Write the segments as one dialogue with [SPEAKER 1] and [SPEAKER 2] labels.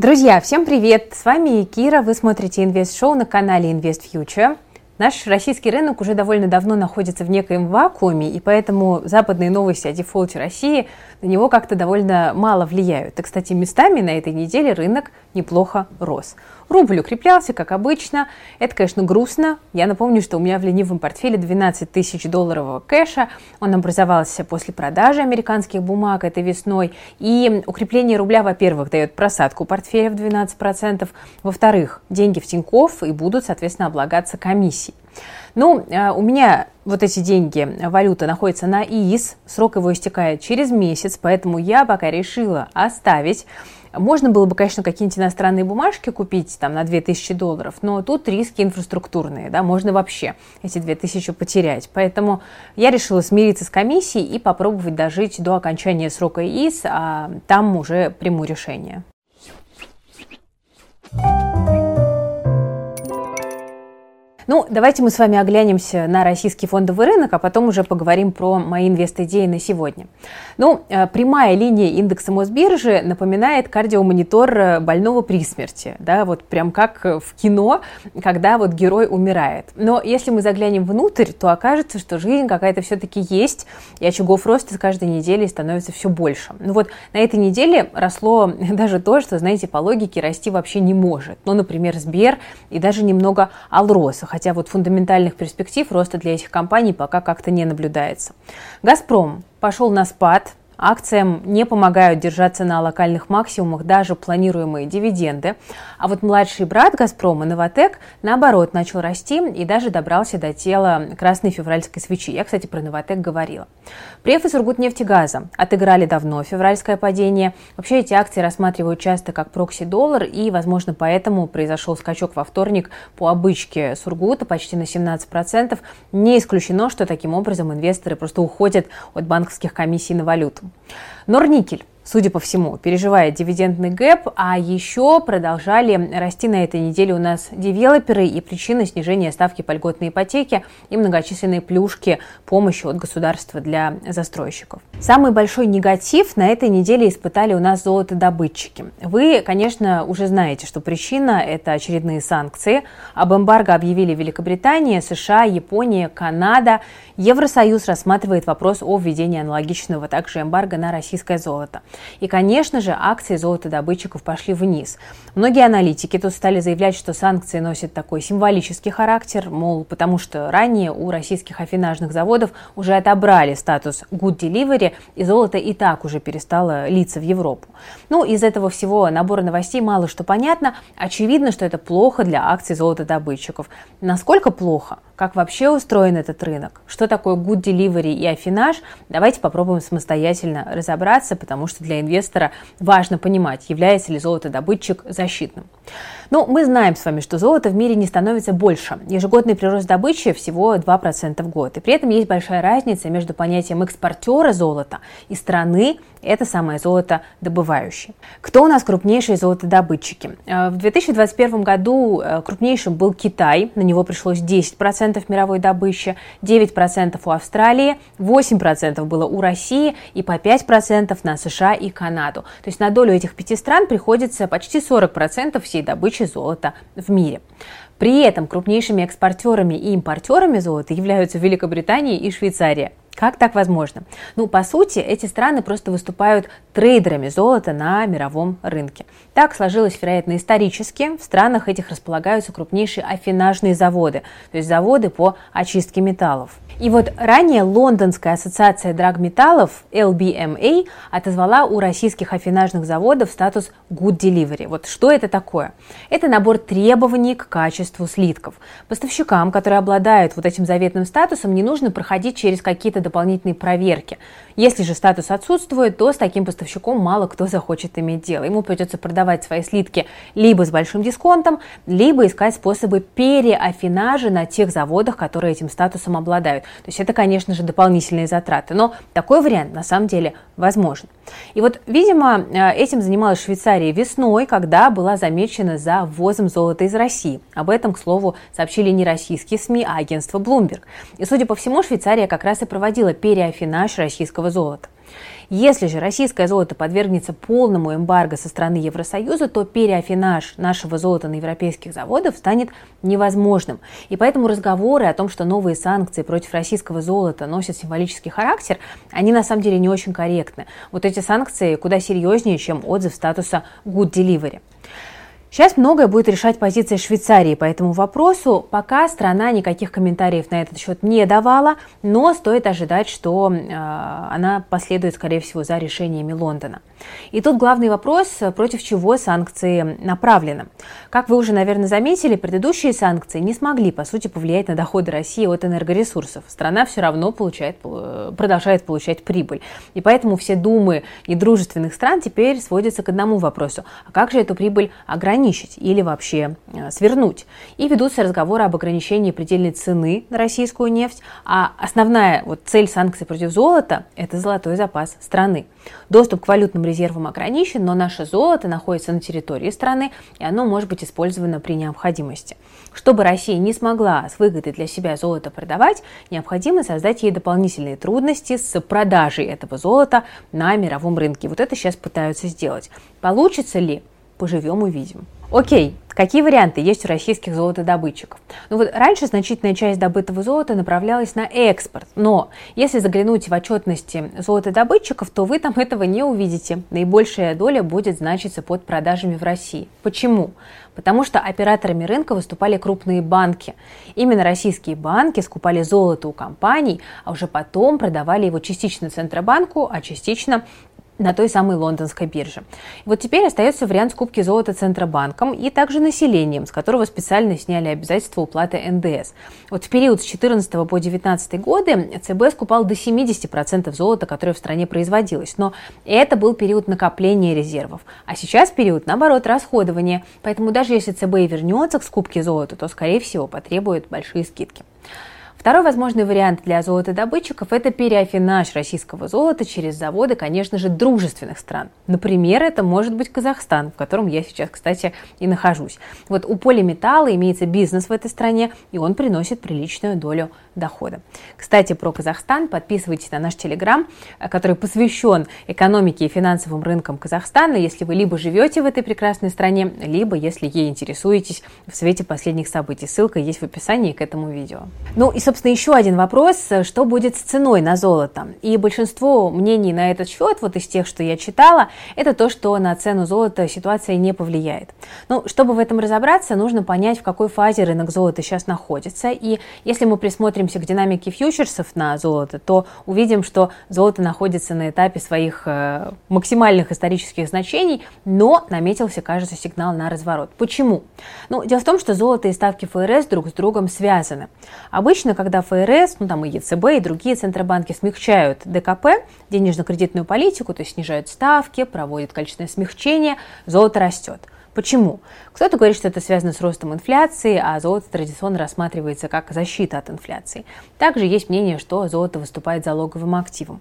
[SPEAKER 1] Друзья, всем привет! С вами Кира, вы смотрите Инвест Шоу на канале Инвест Future. Наш российский рынок уже довольно давно находится в некоем вакууме, и поэтому западные новости о дефолте России на него как-то довольно мало влияют. И, кстати, местами на этой неделе рынок неплохо рос. Рубль укреплялся, как обычно. Это, конечно, грустно. Я напомню, что у меня в ленивом портфеле 12 тысяч долларового кэша. Он образовался после продажи американских бумаг этой весной. И укрепление рубля, во-первых, дает просадку портфеля в 12%. Во-вторых, деньги в Тинькофф и будут, соответственно, облагаться комиссией. Ну, э, у меня вот эти деньги, валюта находится на ИИС, срок его истекает через месяц, поэтому я пока решила оставить. Можно было бы, конечно, какие-нибудь иностранные бумажки купить там на 2000 долларов, но тут риски инфраструктурные, да, можно вообще эти 2000 потерять. Поэтому я решила смириться с комиссией и попробовать дожить до окончания срока ИИС, а там уже приму решение. Ну, давайте мы с вами оглянемся на российский фондовый рынок, а потом уже поговорим про мои инвест-идеи на сегодня. Ну, э, прямая линия индекса Мосбиржи напоминает кардиомонитор э, больного при смерти, да, вот прям как в кино, когда вот герой умирает. Но если мы заглянем внутрь, то окажется, что жизнь какая-то все-таки есть, и очагов роста с каждой неделей становится все больше. Ну вот на этой неделе росло даже то, что, знаете, по логике расти вообще не может. Ну, например, Сбер и даже немного Алроса, хотя вот фундаментальных перспектив роста для этих компаний пока как-то не наблюдается. «Газпром» пошел на спад, Акциям не помогают держаться на локальных максимумах даже планируемые дивиденды. А вот младший брат «Газпрома» «Новотек» наоборот начал расти и даже добрался до тела красной февральской свечи. Я, кстати, про «Новотек» говорила. Преф и Сургутнефтегаза отыграли давно февральское падение. Вообще эти акции рассматривают часто как прокси-доллар и, возможно, поэтому произошел скачок во вторник по обычке Сургута почти на 17%. Не исключено, что таким образом инвесторы просто уходят от банковских комиссий на валюту. Норникель судя по всему, переживает дивидендный гэп, а еще продолжали расти на этой неделе у нас девелоперы и причина снижения ставки по льготной ипотеке и многочисленные плюшки помощи от государства для застройщиков. Самый большой негатив на этой неделе испытали у нас золотодобытчики. Вы, конечно, уже знаете, что причина – это очередные санкции. Об эмбарго объявили Великобритания, США, Япония, Канада. Евросоюз рассматривает вопрос о введении аналогичного также эмбарго на российское золото. И, конечно же, акции золотодобытчиков пошли вниз. Многие аналитики тут стали заявлять, что санкции носят такой символический характер, мол, потому что ранее у российских афинажных заводов уже отобрали статус good delivery, и золото и так уже перестало литься в Европу. Ну, из этого всего набора новостей мало что понятно. Очевидно, что это плохо для акций золотодобытчиков. Насколько плохо? Как вообще устроен этот рынок? Что такое good delivery и афинаж? Давайте попробуем самостоятельно разобраться, потому что для инвестора важно понимать, является ли золотодобытчик защитным. Ну, мы знаем с вами, что золото в мире не становится больше. Ежегодный прирост добычи всего 2% в год. И при этом есть большая разница между понятием экспортера золота и страны, это самое золото добывающее. Кто у нас крупнейшие золотодобытчики? Э, в 2021 году э, крупнейшим был Китай, на него пришлось 10% мировой добычи, 9% у Австралии, 8% было у России и по 5% на США и Канаду. То есть на долю этих пяти стран приходится почти 40% всей добычи золота в мире. При этом крупнейшими экспортерами и импортерами золота являются Великобритания и Швейцария. Как так возможно? Ну, по сути, эти страны просто выступают трейдерами золота на мировом рынке. Так сложилось, вероятно, исторически. В странах этих располагаются крупнейшие афинажные заводы, то есть заводы по очистке металлов. И вот ранее Лондонская ассоциация драгметаллов LBMA отозвала у российских афинажных заводов статус Good Delivery. Вот что это такое? Это набор требований к качеству слитков. Поставщикам, которые обладают вот этим заветным статусом, не нужно проходить через какие-то дополнительные проверки. Если же статус отсутствует, то с таким поставщиком мало кто захочет иметь дело. Ему придется продавать свои слитки либо с большим дисконтом, либо искать способы переафинажа на тех заводах, которые этим статусом обладают. То есть это, конечно же, дополнительные затраты. Но такой вариант на самом деле возможен. И вот, видимо, э, этим занималась Швейцария весной, когда была замечена за ввозом золота из России. Об этом, к слову, сообщили не российские СМИ, а агентство Bloomberg. И, судя по всему, Швейцария как раз и проводила переафинаж российского золота. Если же российское золото подвергнется полному эмбарго со стороны Евросоюза, то переафинаж нашего золота на европейских заводах станет невозможным. И поэтому разговоры о том, что новые санкции против российского золота носят символический характер, они на самом деле не очень корректны. Вот эти санкции куда серьезнее, чем отзыв статуса good delivery. Сейчас многое будет решать позиция Швейцарии по этому вопросу. Пока страна никаких комментариев на этот счет не давала, но стоит ожидать, что э, она последует, скорее всего, за решениями Лондона. И тут главный вопрос, против чего санкции направлены. Как вы уже, наверное, заметили, предыдущие санкции не смогли, по сути, повлиять на доходы России от энергоресурсов. Страна все равно получает, э, продолжает получать прибыль. И поэтому все думы недружественных стран теперь сводятся к одному вопросу. А как же эту прибыль ограничить? Ограничить или вообще э, свернуть. И ведутся разговоры об ограничении предельной цены на российскую нефть, а основная вот цель санкций против золота – это золотой запас страны. Доступ к валютным резервам ограничен, но наше золото находится на территории страны, и оно может быть использовано при необходимости. Чтобы Россия не смогла с выгодой для себя золото продавать, необходимо создать ей дополнительные трудности с продажей этого золота на мировом рынке. Вот это сейчас пытаются сделать. Получится ли? Поживем, увидим. Окей, какие варианты есть у российских золотодобытчиков? Ну вот раньше значительная часть добытого золота направлялась на экспорт, но если заглянуть в отчетности золотодобытчиков, то вы там этого не увидите. Наибольшая доля будет значиться под продажами в России. Почему? Потому что операторами рынка выступали крупные банки. Именно российские банки скупали золото у компаний, а уже потом продавали его частично Центробанку, а частично на той самой лондонской бирже. Вот теперь остается вариант скупки золота Центробанком и также населением, с которого специально сняли обязательства уплаты НДС. Вот в период с 14 по 19 годы ЦБ скупал до 70% золота, которое в стране производилось. Но это был период накопления резервов. А сейчас период, наоборот, расходования. Поэтому даже если ЦБ и вернется к скупке золота, то, скорее всего, потребует большие скидки. Второй возможный вариант для золотодобытчиков – это переафинаж российского золота через заводы, конечно же, дружественных стран. Например, это может быть Казахстан, в котором я сейчас, кстати, и нахожусь. Вот у полиметалла имеется бизнес в этой стране, и он приносит приличную долю дохода. Кстати, про Казахстан подписывайтесь на наш телеграм, который посвящен экономике и финансовым рынкам Казахстана, если вы либо живете в этой прекрасной стране, либо если ей интересуетесь в свете последних событий. Ссылка есть в описании к этому видео. Ну и, собственно, еще один вопрос, что будет с ценой на золото? И большинство мнений на этот счет, вот из тех, что я читала, это то, что на цену золота ситуация не повлияет. Ну, чтобы в этом разобраться, нужно понять, в какой фазе рынок золота сейчас находится. И если мы присмотримся к динамике фьючерсов на золото, то увидим, что золото находится на этапе своих э, максимальных исторических значений, но наметился, кажется, сигнал на разворот. Почему? Ну, дело в том, что золото и ставки ФРС друг с другом связаны. Обычно когда ФРС, ну там и ЕЦБ, и другие центробанки смягчают ДКП, денежно-кредитную политику, то есть снижают ставки, проводят количественное смягчение, золото растет. Почему? Кто-то говорит, что это связано с ростом инфляции, а золото традиционно рассматривается как защита от инфляции. Также есть мнение, что золото выступает залоговым активом.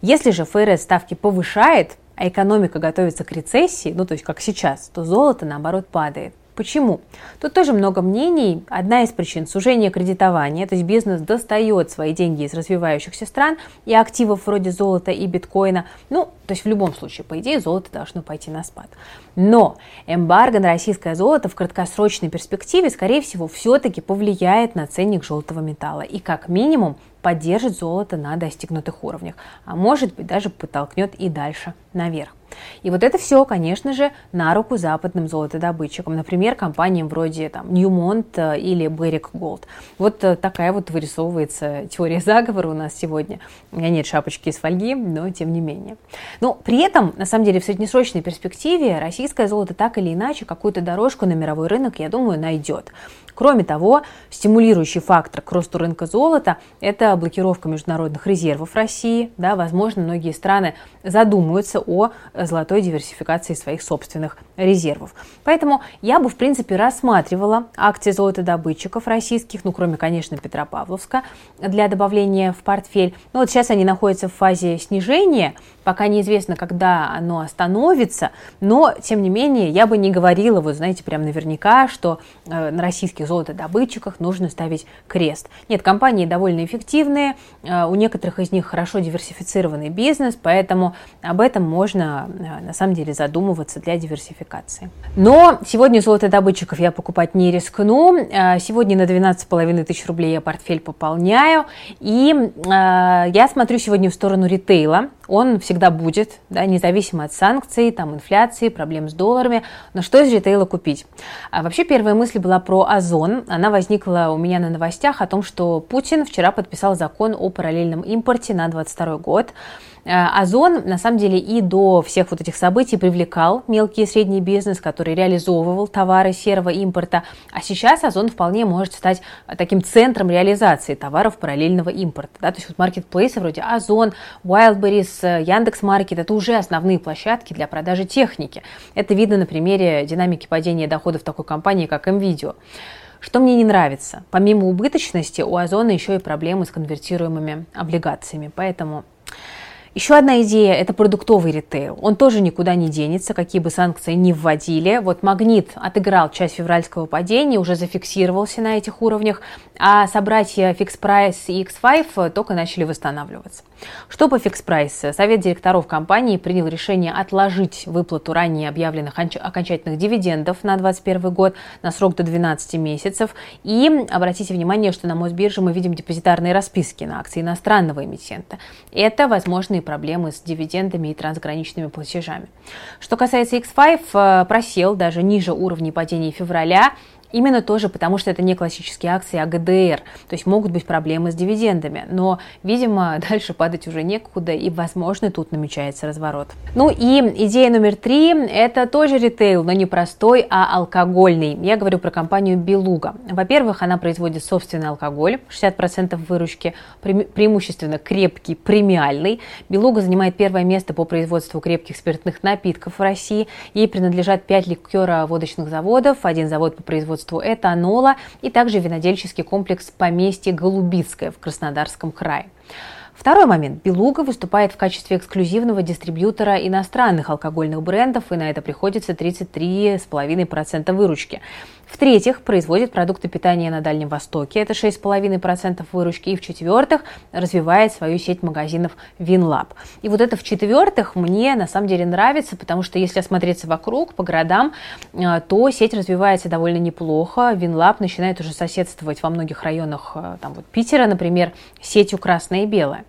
[SPEAKER 1] Если же ФРС ставки повышает, а экономика готовится к рецессии, ну то есть как сейчас, то золото наоборот падает. Почему? Тут тоже много мнений. Одна из причин – сужение кредитования, то есть бизнес достает свои деньги из развивающихся стран и активов вроде золота и биткоина. Ну, то есть в любом случае, по идее, золото должно пойти на спад. Но эмбарго на российское золото в краткосрочной перспективе, скорее всего, все-таки повлияет на ценник желтого металла и как минимум поддержит золото на достигнутых уровнях, а может быть даже подтолкнет и дальше наверх. И вот это все, конечно же, на руку западным золотодобытчикам, например, компаниям вроде там, Newmont э, или Barrick Gold. Вот э, такая вот вырисовывается теория заговора у нас сегодня. У меня нет шапочки из фольги, но тем не менее. Но при этом, на самом деле, в среднесрочной перспективе российское золото так или иначе какую-то дорожку на мировой рынок, я думаю, найдет. Кроме того, стимулирующий фактор к росту рынка золота – это блокировка международных резервов России. Да, возможно, многие страны задумываются о золотой диверсификации своих собственных резервов. Поэтому я бы, в принципе, рассматривала акции золотодобытчиков российских, ну, кроме, конечно, Петропавловска, для добавления в портфель. Но вот сейчас они находятся в фазе снижения, Пока неизвестно, когда оно остановится, но, тем не менее, я бы не говорила, вы знаете, прям наверняка, что э, на российских золотодобытчиках нужно ставить крест. Нет, компании довольно эффективные, э, у некоторых из них хорошо диверсифицированный бизнес, поэтому об этом можно, на самом деле, задумываться для диверсификации. Но сегодня золотодобытчиков я покупать не рискну. Э, сегодня на 12,5 тысяч рублей я портфель пополняю, и э, я смотрю сегодня в сторону ритейла, он всегда будет, да, независимо от санкций, там, инфляции, проблем с долларами. Но что из ритейла купить? А вообще первая мысль была про Озон. Она возникла у меня на новостях о том, что Путин вчера подписал закон о параллельном импорте на 2022 год. Э, Озон, на самом деле, и до всех вот этих событий привлекал мелкий и средний бизнес, который реализовывал товары серого импорта. А сейчас Озон вполне может стать таким центром реализации товаров параллельного импорта. Да? То есть вот маркетплейсы вроде Озон, Wildberries, Яндекс.Маркет – это уже основные площадки для продажи техники. Это видно на примере динамики падения доходов такой компании, как MVideo. Что мне не нравится? Помимо убыточности, у Озона еще и проблемы с конвертируемыми облигациями. Поэтому еще одна идея – это продуктовый ритейл. Он тоже никуда не денется, какие бы санкции ни вводили. Вот «Магнит» отыграл часть февральского падения, уже зафиксировался на этих уровнях, а собратья Fix Price и X5 только начали восстанавливаться. Что по Fix Price? Совет директоров компании принял решение отложить выплату ранее объявленных окончательных дивидендов на 2021 год на срок до 12 месяцев. И обратите внимание, что на Мосбирже мы видим депозитарные расписки на акции иностранного эмитента. Это возможные проблемы с дивидендами и трансграничными платежами. Что касается X5, э, просел даже ниже уровней падения февраля. Именно тоже потому, что это не классические акции, а ГДР. То есть могут быть проблемы с дивидендами. Но, видимо, дальше падать уже некуда, и, возможно, тут намечается разворот. Ну и идея номер три – это тоже ритейл, но не простой, а алкогольный. Я говорю про компанию Белуга. Во-первых, она производит собственный алкоголь, 60% выручки, пре преимущественно крепкий, премиальный. Белуга занимает первое место по производству крепких спиртных напитков в России. Ей принадлежат 5 ликера-водочных заводов, один завод по производству производству этанола и также винодельческий комплекс поместье Голубицкое в Краснодарском крае. Второй момент. Белуга выступает в качестве эксклюзивного дистрибьютора иностранных алкогольных брендов, и на это приходится 33,5% выручки. В-третьих, производит продукты питания на Дальнем Востоке, это 6,5% выручки. И в-четвертых, развивает свою сеть магазинов Винлаб. И вот это в-четвертых мне на самом деле нравится, потому что если осмотреться вокруг, по городам, э, то сеть развивается довольно неплохо. Винлаб начинает уже соседствовать во многих районах э, там вот Питера, например, сетью красная и белая.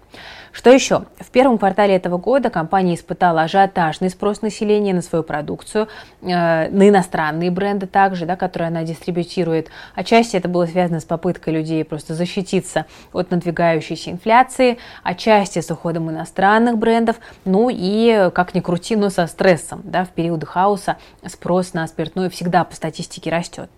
[SPEAKER 1] Что еще? В первом квартале этого года компания испытала ажиотажный спрос населения на свою продукцию, э, на иностранные бренды также, да, которые она дистрибутирует. Отчасти это было связано с попыткой людей просто защититься от надвигающейся инфляции, отчасти с уходом иностранных брендов, ну и, как ни крути, но со стрессом. Да, в периоды хаоса спрос на спиртное всегда по статистике растет.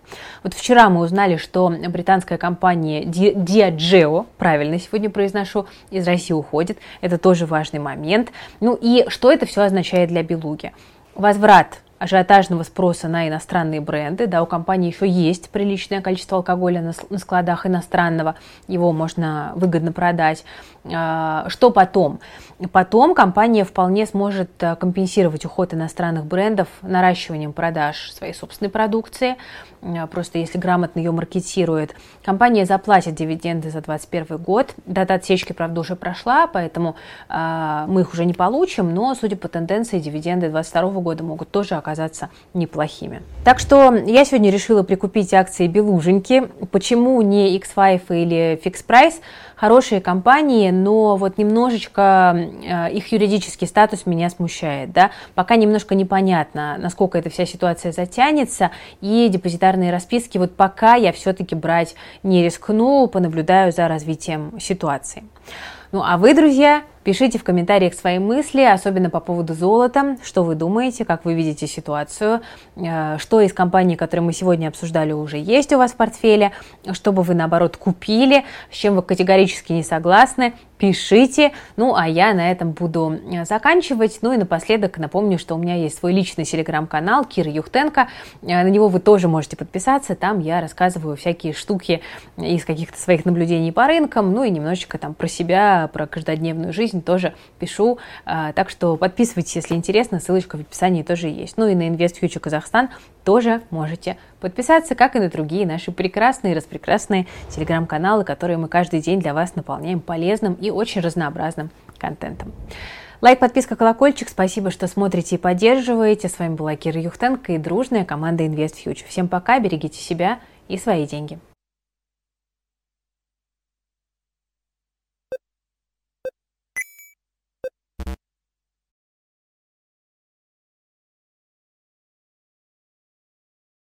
[SPEAKER 1] Вот вчера мы узнали, что британская компания Diageo, правильно сегодня произношу, из России уходит происходит. Это тоже важный момент. Ну и что это все означает для Белуги? Возврат ажиотажного спроса на иностранные бренды. Да, у компании еще есть приличное количество алкоголя на, складах иностранного, его можно выгодно продать. А, что потом? Потом компания вполне сможет э, компенсировать уход иностранных брендов наращиванием продаж своей собственной продукции. А, просто если грамотно ее маркетирует, компания заплатит дивиденды за 2021 год. Дата отсечки, правда, уже прошла, поэтому э, мы их уже не получим, но, судя по тенденции, дивиденды 2022 года могут тоже оказаться неплохими. Так что я сегодня решила прикупить акции Белуженьки. Почему не X5 или Fix Price? Хорошие компании, но вот немножечко э, их юридический статус меня смущает. Да? Пока немножко непонятно, насколько эта вся ситуация затянется, и депозитарные расписки вот пока я все-таки брать не рискну, понаблюдаю за развитием ситуации. Ну а вы, друзья, Пишите в комментариях свои мысли, особенно по поводу золота, что вы думаете, как вы видите ситуацию, э, что из компаний, которые мы сегодня обсуждали, уже есть у вас в портфеле, что бы вы, наоборот, купили, с чем вы категорически не согласны, пишите. Ну, а я на этом буду э, заканчивать. Ну и напоследок напомню, что у меня есть свой личный телеграм-канал Кира Юхтенко. Э, на него вы тоже можете подписаться. Там я рассказываю всякие штуки из каких-то своих наблюдений по рынкам, ну и немножечко там про себя, про каждодневную жизнь жизнь тоже пишу. А, так что подписывайтесь, если интересно, ссылочка в описании тоже есть. Ну и на Invest Future Казахстан тоже можете подписаться, как и на другие наши прекрасные, распрекрасные телеграм-каналы, которые мы каждый день для вас наполняем полезным и очень разнообразным контентом. Лайк, подписка, колокольчик. Спасибо, что смотрите и поддерживаете. С вами была Кира Юхтенко и дружная команда Invest Future. Всем пока, берегите себя и свои деньги.